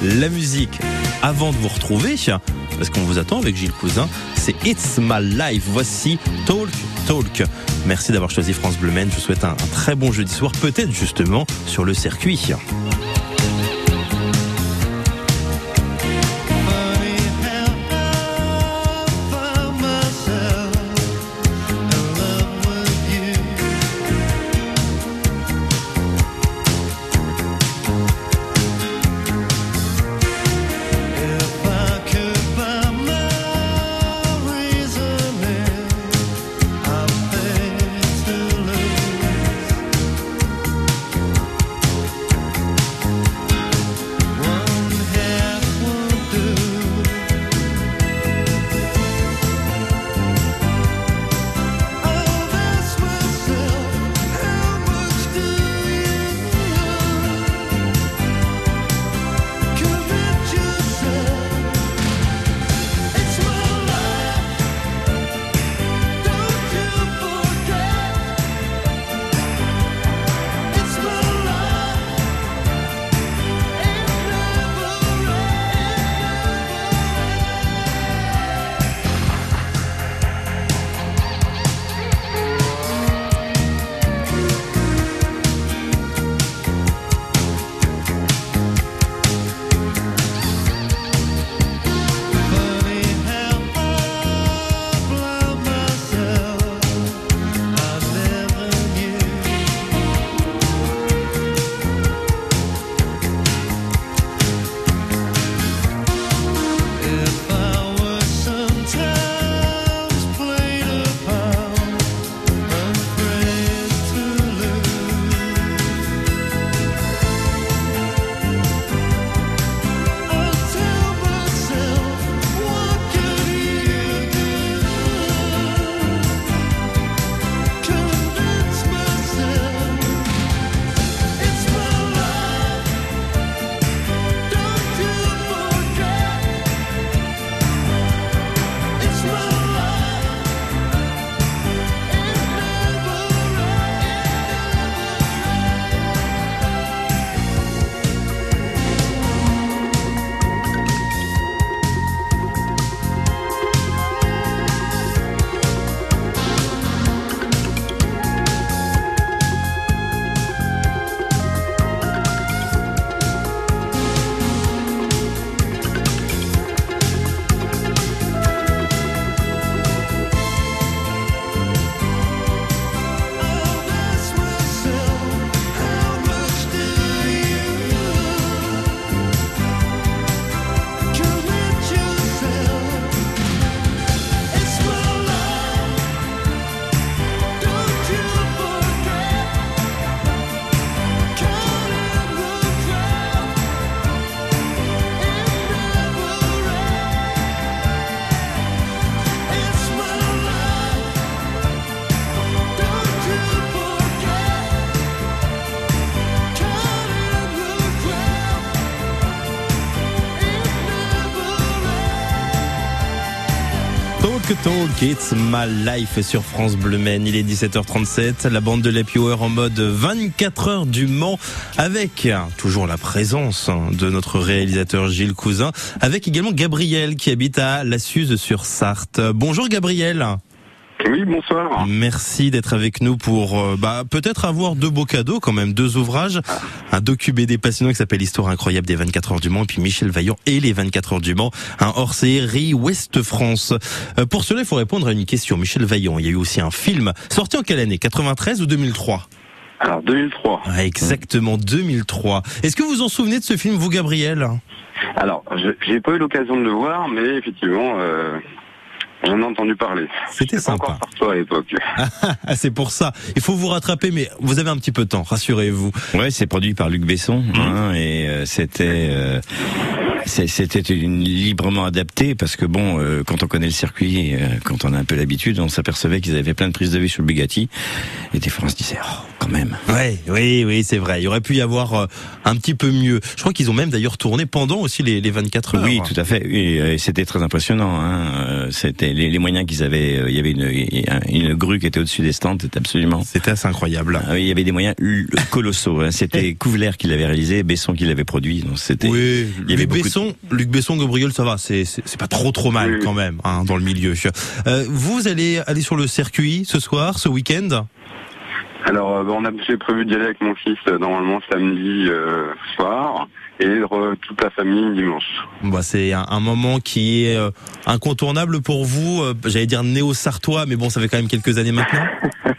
La musique avant de vous retrouver, parce qu'on vous attend avec Gilles Cousin, c'est It's My Life. Voici Talk Talk. Merci d'avoir choisi France Bleu. Je vous souhaite un très bon jeudi soir, peut-être justement sur le circuit. Talk it's my life sur France Bleu Maine. Il est 17h37, la bande de l'Happy en mode 24 heures du Mans avec toujours la présence de notre réalisateur Gilles Cousin, avec également Gabriel qui habite à La Suze sur Sarthe. Bonjour Gabriel. Oui, bonsoir. Merci d'être avec nous pour euh, bah, peut-être avoir deux beaux cadeaux quand même, deux ouvrages, un docu BD passionnant qui s'appelle Histoire incroyable des 24 heures du Mans et puis Michel Vaillant et les 24 heures du Mans, un hors-série Ouest France. Euh, pour cela, il faut répondre à une question. Michel Vaillant, il y a eu aussi un film sorti en quelle année? 93 ou 2003 Alors 2003. Ah, exactement 2003. Est-ce que vous vous en souvenez de ce film, vous Gabriel? Alors, je- j'ai pas eu l'occasion de le voir, mais effectivement, euh, j'en ai entendu parler. C'était J'étais pas sympa. encore à l'époque. Ah, c'est pour ça. Il faut vous rattraper, mais vous avez un petit peu de temps, rassurez-vous. Ouais, c'est produit par Luc Besson hein, et euh, c'était euh, c'était une librement adapté parce que bon, euh, quand on connaît le circuit, euh, quand on a un peu l'habitude, on s'apercevait qu'ils avaient fait plein de prises de vue sur le Bugatti et des fois on se disait oh quand même. Ouais, oui, oui, c'est vrai. Il aurait pu y avoir euh, un petit peu mieux. Je crois qu'ils ont même d'ailleurs tourné pendant aussi les, les 24 heures. Oui, tout à fait. Et, c'était très impressionnant. Hein. Euh, C'était les, les moyens qu'ils avaient. euh, Il y avait une, une grue qui était au-dessus des stands. C'était absolument. C'était assez incroyable. Ah oui, il y avait des moyens colossaux. Hein. C'était Couvelaire qui l'avait réalisé, Besson qui l'avait produit. Donc c'était. Oui, il y avait Luc beaucoup de- Besson, Luc Besson, Gabriel, ça va, c'est c'est c'est pas trop trop mal quand même hein, dans le milieu. Euh, vous allez aller sur le circuit ce soir, ce week-end? Alors, euh, on a j'ai prévu d'y aller avec mon fils euh, normalement samedi euh, soir et toute la famille dimanche. Bah, c'est un, un moment qui est euh, incontournable pour vous. euh, J'allais dire néo-sartois, mais bon, ça fait quand même quelques années maintenant.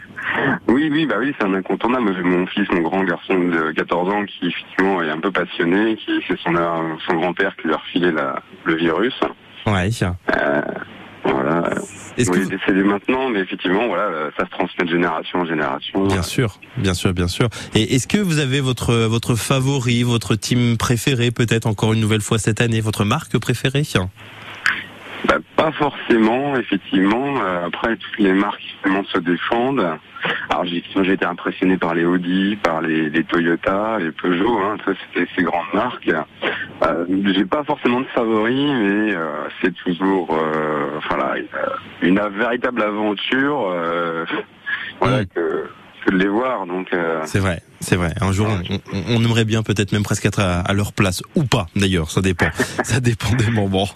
Oui, oui, bah oui, c'est un incontournable. Mon fils, mon grand garçon de 14 ans, qui effectivement est un peu passionné, qui c'est son, son grand-père qui lui a refilé la, le virus. Ouais. Euh, voilà. Est-ce Oui, que il est décédé maintenant, mais effectivement, voilà, euh, ça se transmet de génération en génération. Bien sûr, bien sûr, bien sûr. Et est-ce que vous avez votre votre favori, votre team préféré, peut-être encore une nouvelle fois cette année, votre marque préférée? Bah, pas forcément, effectivement. Euh, après, toutes les marques effectivement, se défendent. Alors, j'ai été impressionné par les Audi, par les, les Toyota, les Peugeot, hein, ça, c'était ces grandes marques. Euh, j'ai pas forcément de favoris, mais euh, c'est toujours, euh, voilà, une, une véritable aventure. euh, voilà que, que de les voir. Donc, euh, C'est vrai, c'est vrai. Un jour, on, on- aimerait bien peut-être même presque être à, à leur place ou pas. D'ailleurs, ça dépend. ça dépend des moments.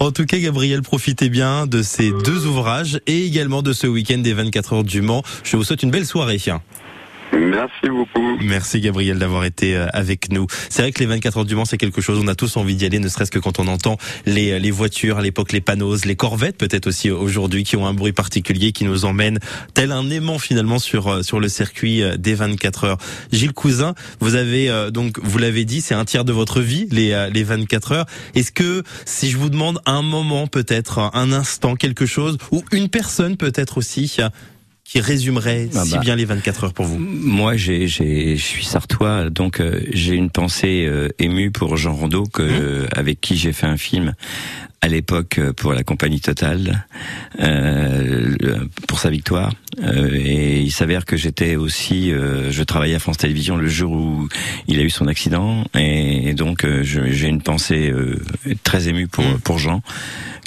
En tout cas, Gabriel, profitez bien de ces deux ouvrages et également de ce week-end des 24 heures du Mans. Je vous souhaite une belle soirée. Merci beaucoup. Merci Gabriel d'avoir été euh, avec nous. C'est vrai que les 24 heures du Mans, c'est quelque chose, on a tous envie d'y aller, ne serait-ce que quand on entend les, les voitures, à l'époque les panneaux, les corvettes peut-être aussi aujourd'hui, qui ont un bruit particulier, qui nous emmènent tel un aimant finalement sur, euh, sur le circuit euh, des 24 heures. Gilles Cousin, vous avez euh, donc, vous l'avez dit, c'est un tiers de votre vie, les, euh, les 24 heures. Est-ce que si je vous demande un moment peut-être, un instant, quelque chose, ou une personne peut-être aussi, euh, qui résumerait Ah si bah. bien les 24 heures pour vous Moi, j'ai, j'ai, je suis sartois, donc euh, j'ai une pensée euh, émue pour Jean Rondeau, que, euh, avec qui j'ai fait un film à l'époque euh, pour la compagnie Total, euh, pour sa victoire. Euh, et il s'avère que j'étais aussi, euh, je travaillais à France Télévisions le jour où il a eu son accident, et donc euh, j'ai une pensée euh, très émue pour pour Jean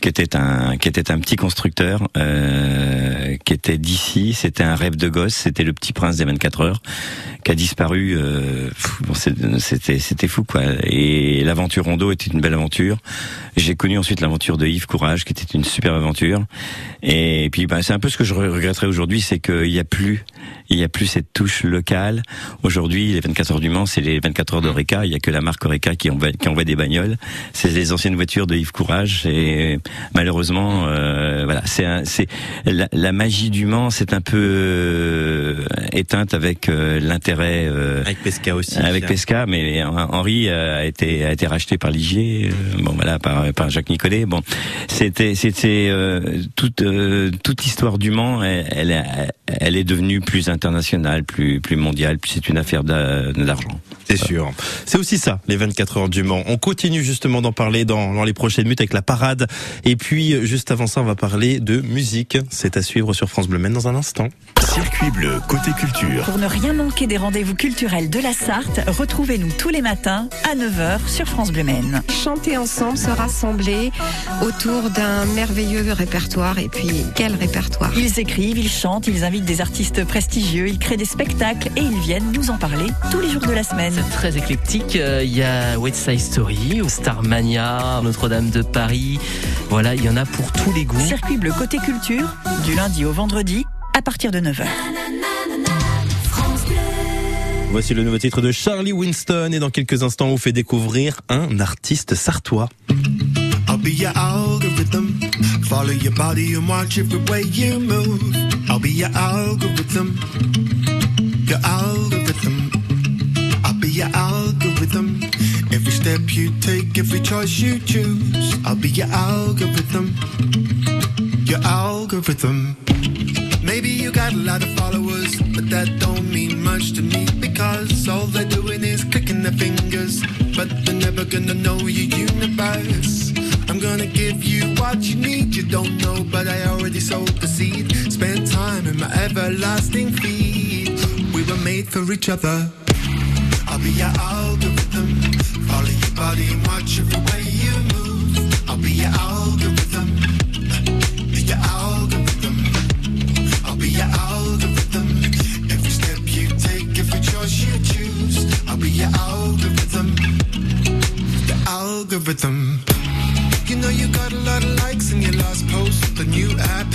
qui était un qui était un petit constructeur euh, qui était d'ici. C'était un rêve de gosse. C'était le petit prince des 24 heures qui a disparu euh, bon, c'était c'était fou quoi. Et l'aventure Rondo était une belle aventure. J'ai connu ensuite l'aventure de Yves Courage qui était une super aventure. Et puis bah, c'est un peu ce que je regretterais aujourd'hui c'est qu'il y a plus il y a plus cette touche locale. Aujourd'hui les 24 heures du Mans c'est les 24 heures d'Oreca. Il y a que la marque Oreca qui envoie, qui envoie des bagnoles. C'est les anciennes voitures de Yves Courage. Et malheureusement euh, voilà c'est c'est la, la magie du Mans c'est un peu euh, éteinte avec euh, l'intérêt euh, avec Pesca aussi avec Pesca. Mais Henri a été a été racheté par Ligier. Bon voilà par par Jacques Nicolet bon c'était c'était euh, toute euh, toute l'histoire du Mans elle, elle est- elle est devenue plus internationale plus plus mondiale puis c'est une affaire d'a- d'argent C'est sûr. C'est aussi ça, les 24 heures du Mans. On continue justement d'en parler dans, dans les prochaines minutes avec la parade. Et puis, juste avant ça, on va parler de musique. C'est à suivre sur France Bleu Men dans un instant. Circuit bleu, côté culture. Pour ne rien manquer des rendez-vous culturels de la Sarthe, retrouvez-nous tous les matins à 9h sur France Bleu Men. Chanter ensemble, se rassembler autour d'un merveilleux répertoire. Et puis, quel répertoire? Ils écrivent, ils chantent, ils invitent des artistes prestigieux, ils créent des spectacles et ils viennent nous en parler tous les jours de la semaine. C'est très éclectique. Euh, Il y a West Side Story, Starmania, Notre-Dame de Paris. Voilà, il y en a pour tous les goûts. Circuit bleu côté culture, du lundi au vendredi, à partir de 9h. Voici le nouveau titre de Charlie Winston et dans quelques instants, on vous fait découvrir un artiste sartois. I'll be your algorithm. Follow your body and watch every way you move. I'll be your algorithm. Your algorithm. I'll be your algorithm. Every step you take, every choice you choose. I'll be your algorithm. Your algorithm. Maybe you got a lot of followers, but that don't mean much to me because all they're doing is clicking their fingers, but they're never gonna know your universe. I'm gonna give you what you need. You don't know, but I already sowed the seed. Spend time in my everlasting feed. We were made for each other. I'll be your algorithm. Follow your body and watch every way you move. I'll be your algorithm. Your algorithm. I'll be your algorithm. Every step you take, every choice you choose. I'll be your algorithm. Your algorithm. You know you got a lot of likes in your last post. The new app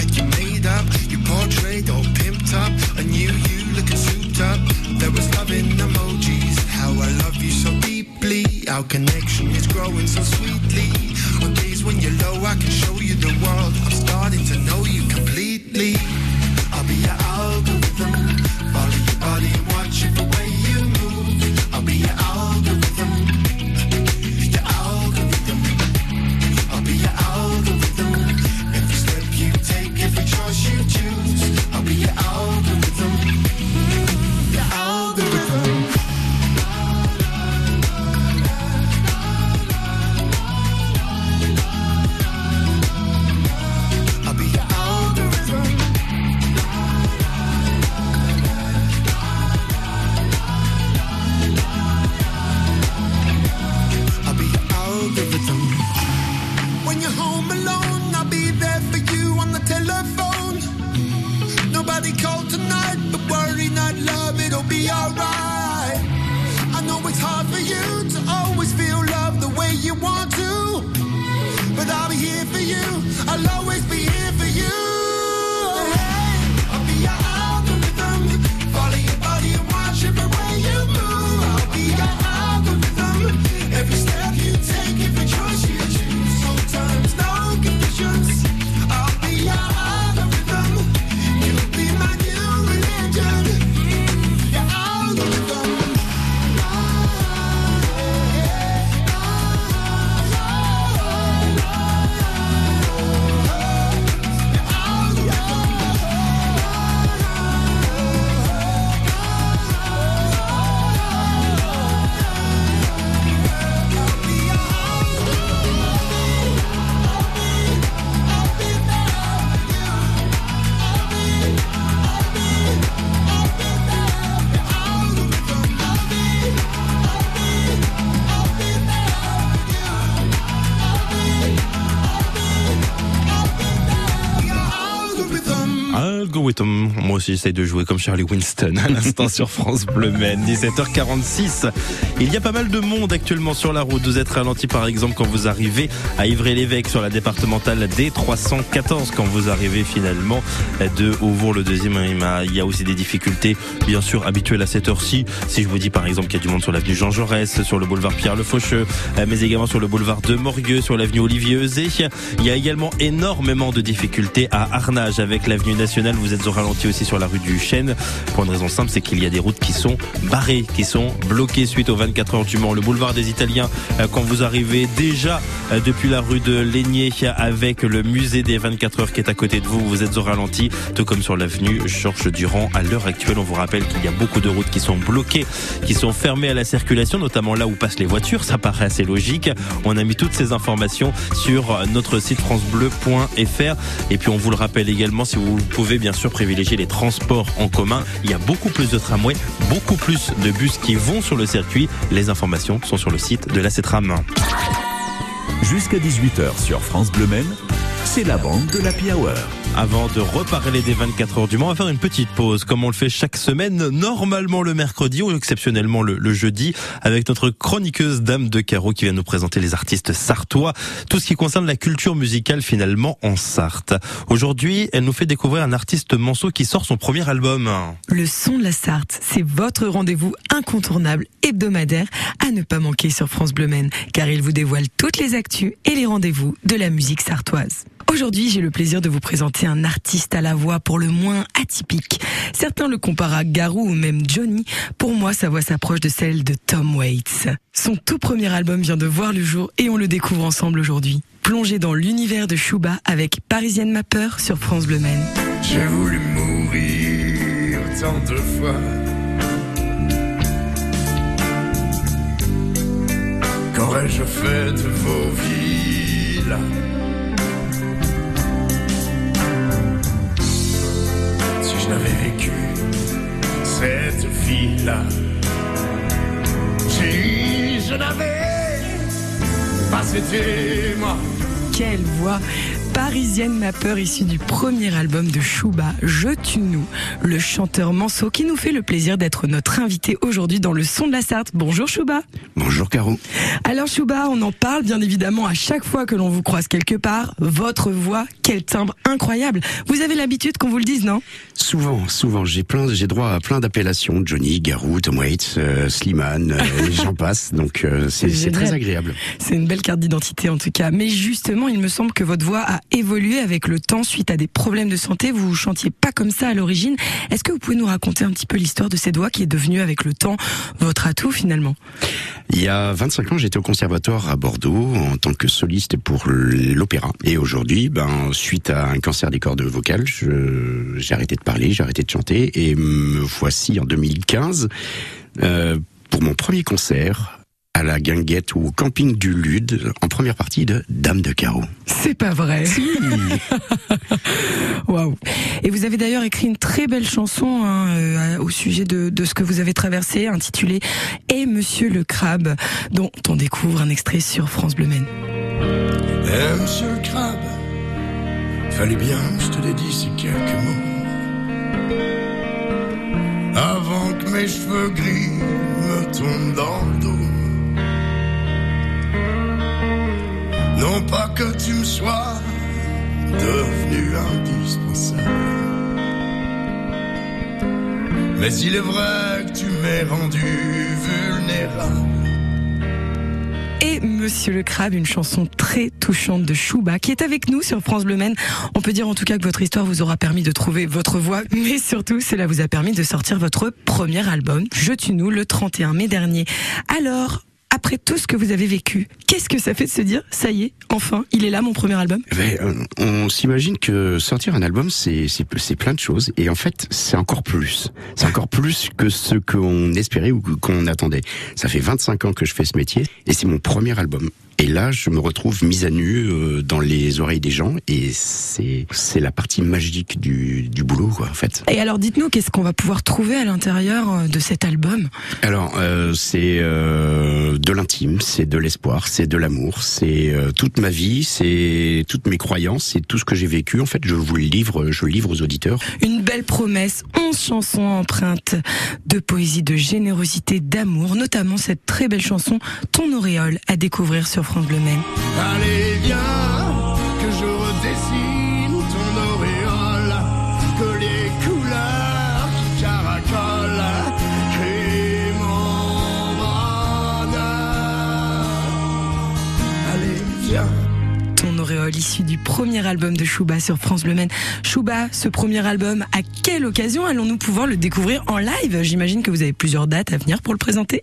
j'essaye de jouer comme Charlie Winston à l'instant sur France Bleu Men. 17h46. Il y a pas mal de monde actuellement sur la route. Vous êtes ralenti par exemple quand vous arrivez à Ivry-l'Évêque sur la départementale D314 quand vous arrivez finalement de Auvour le deuxième. Il y a aussi des difficultés bien sûr habituelles à cette heure-ci. Si je vous dis par exemple qu'il y a du monde sur l'avenue Jean Jaurès, sur le boulevard Pierre Le Faucheux, mais également sur le boulevard de Morgueux, sur l'avenue Olivier Eusé. Il y a également énormément de difficultés à Arnage avec l'avenue nationale. Vous êtes au ralenti aussi sur la rue du Chêne. Pour une raison simple, c'est qu'il y a des routes qui sont barrées, qui sont bloquées suite aux 24 24 heures du Mans, le boulevard des Italiens, euh, quand vous arrivez déjà euh, depuis la rue de Laigné avec le musée des 24 heures qui est à côté de vous, vous êtes au ralenti, tout comme sur l'avenue Georges Durand. À l'heure actuelle, on vous rappelle qu'il y a beaucoup de routes qui sont bloquées, qui sont fermées à la circulation, notamment là où passent les voitures. Ça paraît assez logique. On a mis toutes ces informations sur notre site francebleu.fr. Et puis on vous le rappelle également, si vous pouvez bien sûr privilégier les transports en commun, il y a beaucoup plus de tramways, beaucoup plus de bus qui vont sur le circuit. Les informations sont sur le site de la CETRAM. Jusqu'à 18h sur France Bleu Maine, c'est la bande de la Hour. Avant de reparler des 24 heures du Mans, on va faire une petite pause, comme on le fait chaque semaine, normalement le mercredi ou exceptionnellement le, jeudi, avec notre chroniqueuse Dame de Carreau qui vient nous présenter les artistes sartois, tout ce qui concerne la culture musicale finalement en Sarthe. Aujourd'hui, elle nous fait découvrir un artiste manceau qui sort son premier album. Le son de la Sarthe, c'est votre rendez-vous incontournable hebdomadaire à ne pas manquer sur France Bleu Maine, car il vous dévoile toutes les actus et les rendez-vous de la musique sartoise. Aujourd'hui, j'ai le plaisir de vous présenter un artiste à la voix pour le moins atypique. Certains le comparent à Garou ou même Johnny. Pour moi, sa voix s'approche de celle de Tom Waits. Son tout premier album vient de voir le jour et on le découvre ensemble aujourd'hui. Plongé dans l'univers de Shuba avec Parisienne Mapper sur France Bleu Maine. J'ai voulu mourir tant de fois. Qu'aurais-je fait de vos vies j'avais vécu cette fille-là. Si je n'avais pas été moi. Quelle voix Parisienne ma peur issue du premier album de Chouba, Je tue nous, le chanteur Manceau qui nous fait le plaisir d'être notre invité aujourd'hui dans le son de la Sarthe. Bonjour Chouba. Bonjour Caro. Alors Chouba, on en parle bien évidemment à chaque fois que l'on vous croise quelque part. Votre voix, quel timbre incroyable. Vous avez l'habitude qu'on vous le dise, non? Souvent, souvent. J'ai plein, j'ai droit à plein d'appellations. Johnny, Garou, Tom Waits, euh, Slimane, euh, j'en passe. Donc euh, c'est très agréable. C'est une belle carte d'identité en tout cas. Mais justement, il me semble que votre voix a évolué avec le temps suite à des problèmes de santé. Vous chantiez pas comme ça à l'origine. Est-ce que vous pouvez nous raconter un petit peu l'histoire de cette voix qui est devenue avec le temps votre atout finalement? Il y a 25 ans, j'étais au conservatoire à Bordeaux en tant que soliste pour l'opéra. Et aujourd'hui, ben, suite à un cancer des cordes vocales, j'ai arrêté de parler, j'ai arrêté de chanter et me voici en 2015 euh, pour mon premier concert à la guinguette ou au camping du Lude en première partie de Dame de Carreau. C'est pas vrai. Waouh. Et vous avez d'ailleurs écrit une très belle chanson hein, euh, au sujet de, de, ce que vous avez traversé, intitulée Et Monsieur le Crabe, dont on découvre un extrait sur France Bleu Maine. Eh Monsieur le Crabe, fallait bien que je te l'ai dit ces quelques mots. Avant que mes cheveux gris me tombent dans le dos. Non pas que tu me sois devenu indispensable. Mais il est vrai que tu m'es rendu vulnérable. Et Monsieur le Crabe, une chanson très touchante de Chouba qui est avec nous sur France Bleu. On peut dire en tout cas que votre histoire vous aura permis de trouver votre voix, mais surtout cela vous a permis de sortir votre premier album, Je tue nous, le 31 mai dernier. Alors, après tout ce que vous avez vécu, qu'est-ce que ça fait de se dire, ça y est, enfin, il est là mon premier album? Mais, euh, On s'imagine que sortir un album, c'est plein de choses, et en fait, c'est encore plus. C'est encore plus que ce qu'on espérait ou qu'on attendait. Ça fait 25 ans que je fais ce métier, et c'est mon premier album. Et là, je me retrouve mise à nu euh, dans les oreilles des gens, et c'est c'est la partie magique du, du boulot, quoi, en fait. Et alors, dites-nous, qu'est-ce qu'on va pouvoir trouver à l'intérieur euh, de cet album? Alors, euh, c'est euh, de l'intime, c'est de l'espoir, c'est de l'amour, c'est euh, toute ma vie, c'est toutes mes croyances, c'est tout ce que j'ai vécu. En fait, je vous le livre, je le livre aux auditeurs. Une belle promesse, 11 chansons empreintes de poésie, de générosité, d'amour, notamment cette très belle chanson Ton auréole à découvrir sur Allez, viens, que je redessine auréole issu du premier album de Chouba sur France Bleu Maine. Chouba, ce premier album, à quelle occasion allons-nous pouvoir le découvrir en live? J'imagine que vous avez plusieurs dates à venir pour le présenter.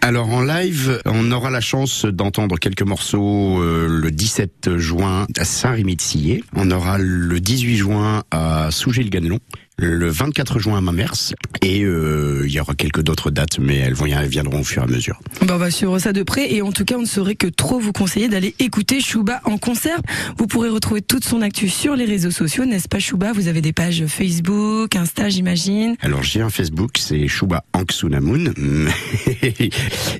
Alors en live, on aura la chance d'entendre quelques morceaux euh, le 17 juin à Saint-Rémy-de-Sillé. On aura le 18 juin à Sougé-le-Ganelon le 24 juin à Mamers et euh, il y aura quelques d'autres dates mais elles, vont, elles viendront au fur et à mesure. Bah, on va suivre ça de près et en tout cas on ne saurait que trop vous conseiller d'aller écouter Chouba en concert. Vous pourrez retrouver toute son actu sur les réseaux sociaux, n'est-ce pas Chouba? Vous avez des pages Facebook, Insta j'imagine Alors j'ai un Facebook, c'est Chouba Anksunamun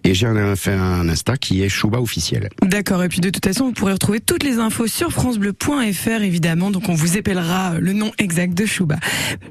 et j'ai un, un Insta qui est Chouba officiel. D'accord et puis de toute façon vous pourrez retrouver toutes les infos sur francebleu.fr évidemment donc on vous épellera le nom exact de Chouba.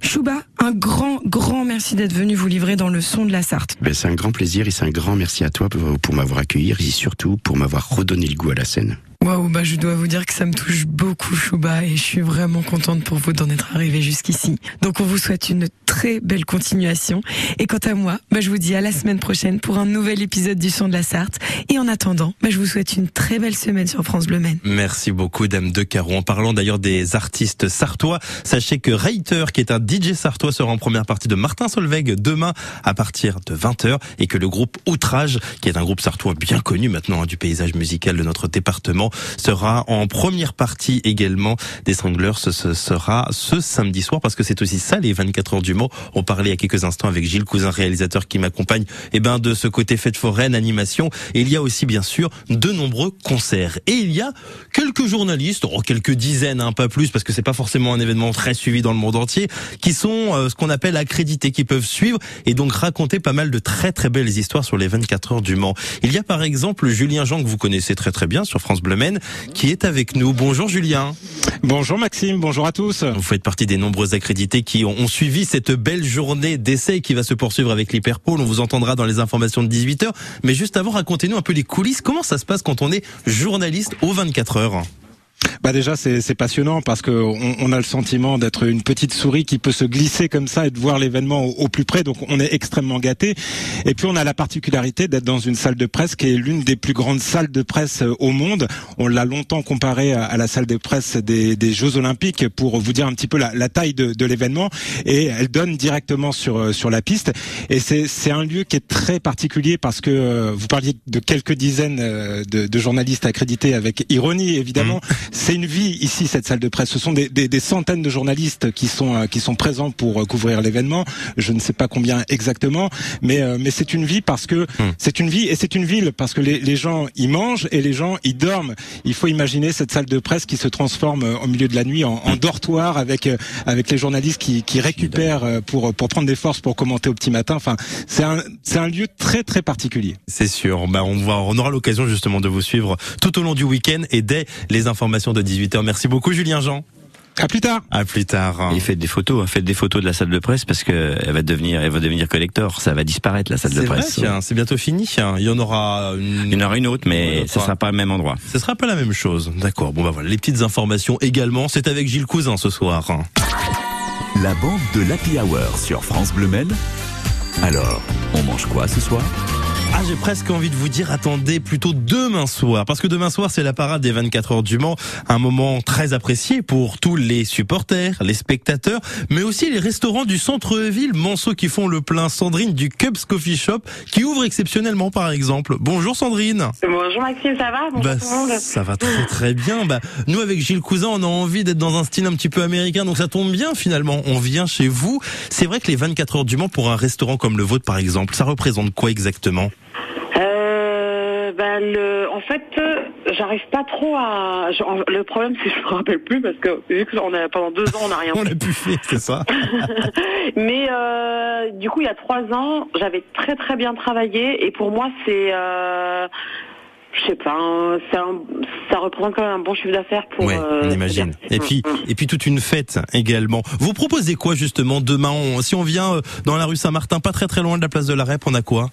Chouba, un grand, grand merci d'être venu vous livrer dans le son de la Sarthe. Ben, c'est un grand plaisir et c'est un grand merci à toi pour, pour m'avoir accueilli et surtout pour m'avoir redonné le goût à la scène. Waouh, bah je dois vous dire que ça me touche beaucoup, Chouba, et je suis vraiment contente pour vous d'en être arrivé jusqu'ici. Donc on vous souhaite une très belle continuation. Et quant à moi, bah je vous dis à la semaine prochaine pour un nouvel épisode du Son de la Sarthe. Et en attendant, bah je vous souhaite une très belle semaine sur France Bleu Maine. Merci beaucoup, Dame de Caron. En parlant d'ailleurs des artistes sartois, sachez que Reiter, qui est un DJ sartois, sera en première partie de Martin Solveig demain à partir de 20h et que le groupe Outrage, qui est un groupe sartois bien connu maintenant hein, du paysage musical de notre département, sera en première partie également des Stranglers. Ce, sera ce samedi soir parce que c'est aussi ça les 24 heures du Mans. On parlait il y a quelques instants avec Gilles Cousin, réalisateur qui m'accompagne, et ben de ce côté fête foraine, animation. Et il y a aussi bien sûr de nombreux concerts. Et il y a quelques journalistes, oh, quelques dizaines, hein, pas plus, parce que c'est pas forcément un événement très suivi dans le monde entier, qui sont euh, ce qu'on appelle accrédités, qui peuvent suivre et donc raconter pas mal de très très belles histoires sur les 24 heures du Mans. Il y a par exemple Julien Jean que vous connaissez très très bien sur France Bleu Maine, qui est avec nous. Bonjour Julien. Bonjour Maxime, bonjour à tous. Vous faites partie des nombreux accrédités qui ont, ont suivi cette belle journée d'essai qui va se poursuivre avec l'Hyperpole. On vous entendra dans les informations de 18h. Mais juste avant, racontez-nous un peu les coulisses. Comment ça se passe quand on est journaliste aux 24 heures? Bah déjà c'est passionnant parce que on, on a le sentiment d'être une petite souris qui peut se glisser comme ça et de voir l'événement au, plus près. Donc on est extrêmement gâté. Et puis on a la particularité d'être dans une salle de presse qui est l'une des plus grandes salles de presse euh, au monde. On l'a longtemps comparé à, à, la salle de presse des, des, Jeux Olympiques pour vous dire un petit peu la, la taille de, de l'événement. Et elle donne directement sur euh, sur la piste. Et c'est un lieu qui est très particulier parce que euh, vous parliez de quelques dizaines de, de journalistes accrédités avec ironie évidemment. Mmh. C'est une vie ici cette salle de presse. Ce sont des, des, des centaines de journalistes qui sont euh, qui sont présents pour euh, couvrir l'événement. Je ne sais pas combien exactement, mais euh, mais c'est une vie parce que mmh. c'est une vie et c'est une ville parce que les, les gens y mangent et les gens y dorment. Il faut imaginer cette salle de presse qui se transforme au milieu de la nuit en, en dortoir avec avec les journalistes qui, qui récupèrent pour pour prendre des forces pour commenter au petit matin. Enfin, c'est un c'est un lieu très très particulier. C'est sûr. Bah on va on aura l'occasion justement de vous suivre tout au long du week-end et dès les informations de 18h. Merci beaucoup Julien Jean. À plus tard. À plus tard. Et faites des photos, faites des photos de la salle de presse parce que elle va devenir, elle va devenir collector. Ça va disparaître la salle de presse. C'est bientôt fini. Il y en aura une. Il y en aura une autre, mais ce sera pas le même endroit. Ce sera pas la même chose. D'accord. Bon bah voilà, les petites informations également. C'est avec Gilles Cousin ce soir. La bande de l'Happy Hour sur France Bleu Maine. Alors, on mange quoi ce soir? Ah, j'ai presque envie de vous dire, attendez plutôt demain soir, parce que demain soir, c'est la parade des 24 heures du Mans, un moment très apprécié pour tous les supporters, les spectateurs, mais aussi les restaurants du centre-ville Manceau qui font le plein. Sandrine du Cubs Coffee Shop, qui ouvre exceptionnellement, par exemple. Bonjour Sandrine. Bonjour Maxime, ça va? Bonjour bah, tout le monde. Ça va très très bien. Bah, nous, avec Gilles Cousin, on a envie d'être dans un style un petit peu américain, donc ça tombe bien finalement. On vient chez vous. C'est vrai que les 24 heures du Mans, pour un restaurant comme le vôtre, par exemple, ça représente quoi exactement? Le, en fait, j'arrive pas trop à. le problème, c'est que je me rappelle plus parce que vu que on a, pendant deux ans, on n'a rien on l'a plus fait, c'est ça. Mais euh, du coup, il y a trois ans, j'avais très très bien travaillé et pour moi, c'est. Euh, je sais pas, un, ça représente quand même un bon chiffre d'affaires pour. Ouais, euh, on imagine. Et puis, et puis toute une fête également. Vous proposez quoi justement demain? On, Si on vient dans la rue Saint-Martin, pas très très loin de la place de la Rep, on a quoi?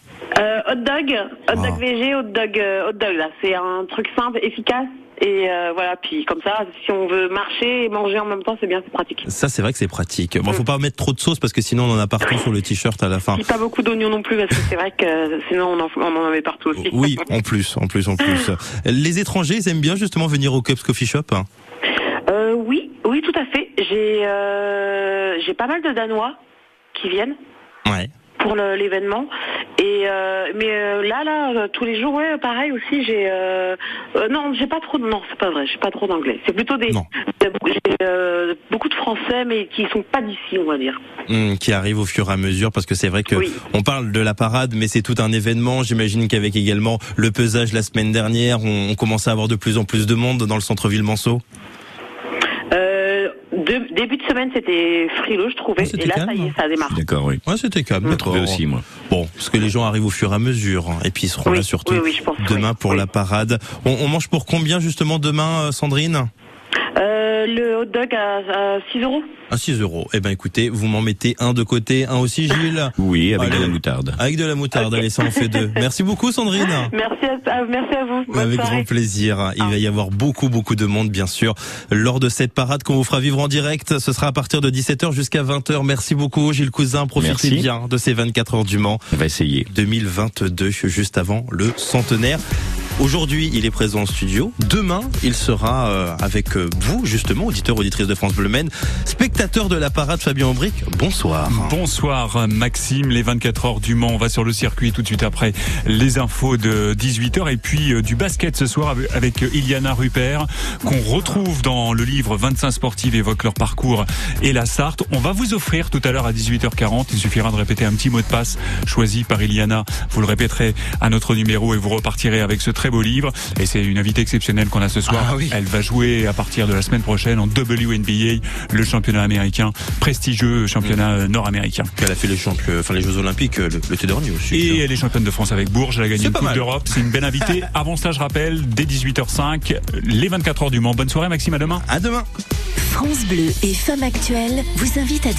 Hot dog, hot dog Ah. VG, hot dog, euh, hot dog là. C'est un truc simple, efficace. Et euh, voilà, puis comme ça, si on veut marcher et manger en même temps, c'est bien, c'est pratique. Ça, c'est vrai que c'est pratique. Bon, faut pas mettre trop de sauce parce que sinon on en a partout sur le t-shirt à la fin. Puis pas beaucoup d'oignons non plus, parce que c'est vrai que euh, sinon on en, on en avait partout aussi. Oui, en plus, en plus, en plus. Les étrangers, ils aiment bien justement venir au Cups Coffee Shop. hein? Euh, oui, oui, tout à fait. J'ai euh, j'ai pas mal de Danois qui viennent Ouais. Pour l'événement. Et euh, mais euh, là, là, euh, tous les jours, ouais, pareil aussi. J'ai euh, non, j'ai pas trop non, c'est pas vrai. J'ai pas trop d'anglais. C'est plutôt des beaucoup de Français, mais qui sont pas d'ici, on va dire. Hum, qui arrive au fur et à mesure parce que c'est vrai que on parle de la parade mais c'est tout un événement j'imagine qu'avec également le pesage la semaine dernière on, on commence à avoir de plus en plus de monde dans le centre-ville Manceau début de semaine, c'était frileux, je trouvais. et là, ça y est, ça démarre. D'accord, oui. Ouais, c'était calme. J'ai trouvé aussi, moi. Bon, parce que les gens arrivent au fur et à mesure, hein, et puis ils seront là surtout oui, oui, je pense, demain pour la parade. On, on mange pour combien justement demain, euh, Sandrine? Euh, le hot dog à, à 6 euros. À 6 euros. Eh ben écoutez, vous m'en mettez un de côté, un aussi, Gilles? Oui, avec de la moutarde. Avec de la moutarde, allez, ça en fait deux. Merci beaucoup, Sandrine. Merci à, merci à vous. Bonne Avec soirée. grand plaisir. Il va y avoir beaucoup, beaucoup de monde, bien sûr, lors de cette parade qu'on vous fera vivre en direct. Ce sera à partir de 17h jusqu'à 20h. Merci beaucoup, Gilles Cousin. Profitez Merci. bien de ces 24 heures du Mans. On va essayer. 2022, juste avant le centenaire. Aujourd'hui, il est présent en studio. Demain, il sera euh, avec euh, vous, justement, auditeurs, auditrices de France Bleu Maine, spectateur de la parade Fabien Aubric. Bonsoir. Bonsoir Maxime, les 24 heures du Mans, on va sur le circuit tout de suite après les infos de 18h et puis euh, du basket ce soir avec- Iliana Rupert qu'on retrouve dans le livre 25 sportives évoquent leur parcours et la Sarthe. On va vous offrir tout à l'heure à 18h40, il suffira de répéter un petit mot de passe choisi par Iliana. Vous le répéterez à notre numéro et vous repartirez avec ce très beau livre et c'est une invitée exceptionnelle qu'on a ce soir. Ah Elle va jouer à partir de la semaine prochaine en WNBA, le championnat américain, prestigieux championnat euh, nord-américain. Elle a fait les, champions, enfin, les Jeux Olympiques euh, le- l'été dernier aussi. Et elle est championne de France avec Bourges, elle a gagné une Coupe d'Europe, c'est une belle invitée. Avant cela, je rappelle, dès 18h05, les 24 heures du Mans. Bonne soirée Maxime, à demain. À demain. France Bleu et Femmes Actuelles vous invitent à